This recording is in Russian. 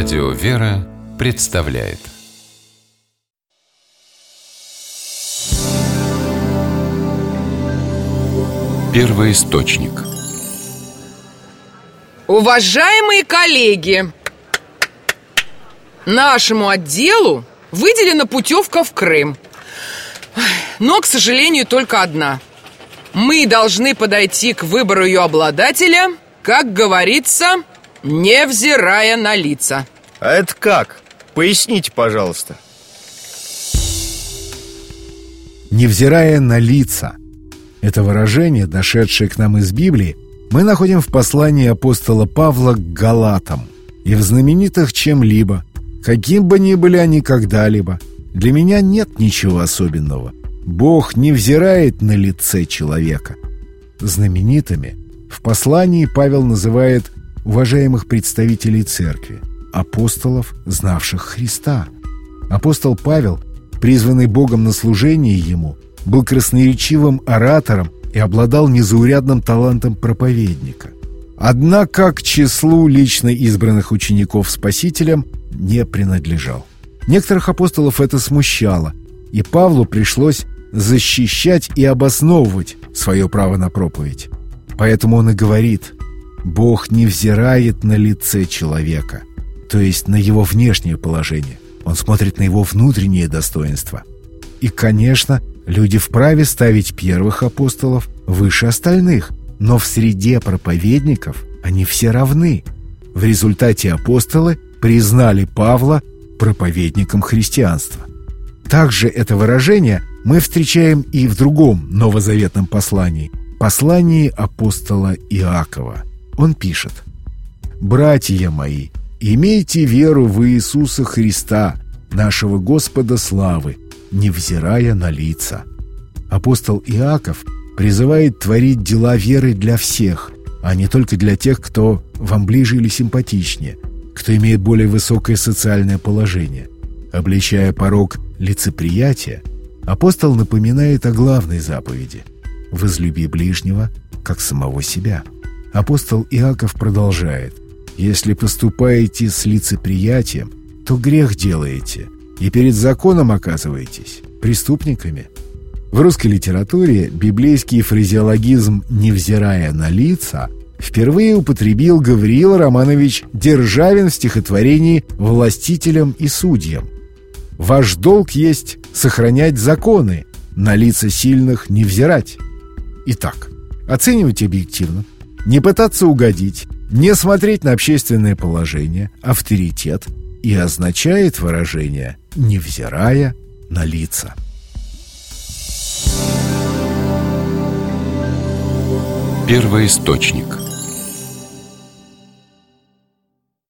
Радио «Вера» представляет Первый источник Уважаемые коллеги, нашему отделу выделена путевка в Крым. Но, к сожалению, только одна. Мы должны подойти к выбору ее обладателя, как говорится, невзирая на лица. А это как? Поясните, пожалуйста. Невзирая на лица. Это выражение, дошедшее к нам из Библии, мы находим в послании апостола Павла к Галатам и в знаменитых чем-либо, каким бы ни были они когда-либо. Для меня нет ничего особенного. Бог не взирает на лице человека. Знаменитыми в послании Павел называет уважаемых представителей церкви, апостолов, знавших Христа. Апостол Павел, призванный Богом на служение ему, был красноречивым оратором и обладал незаурядным талантом проповедника. Однако к числу лично избранных учеников Спасителем не принадлежал. Некоторых апостолов это смущало, и Павлу пришлось защищать и обосновывать свое право на проповедь. Поэтому он и говорит, Бог не взирает на лице человека, то есть на его внешнее положение. Он смотрит на его внутреннее достоинство. И, конечно, Люди вправе ставить первых апостолов выше остальных, но в среде проповедников они все равны. В результате апостолы признали Павла проповедником христианства. Также это выражение мы встречаем и в другом новозаветном послании, послании апостола Иакова. Он пишет «Братья мои, имейте веру в Иисуса Христа, нашего Господа славы, невзирая на лица. Апостол Иаков призывает творить дела веры для всех, а не только для тех, кто вам ближе или симпатичнее, кто имеет более высокое социальное положение. Обличая порог лицеприятия, апостол напоминает о главной заповеди – «Возлюби ближнего, как самого себя». Апостол Иаков продолжает «Если поступаете с лицеприятием, то грех делаете – и перед законом оказываетесь преступниками. В русской литературе библейский фразеологизм «невзирая на лица» впервые употребил Гавриил Романович Державин в стихотворении «Властителям и судьям». «Ваш долг есть сохранять законы, на лица сильных не взирать». Итак, оценивать объективно, не пытаться угодить, не смотреть на общественное положение, авторитет – и означает выражение «невзирая на лица». Первый источник –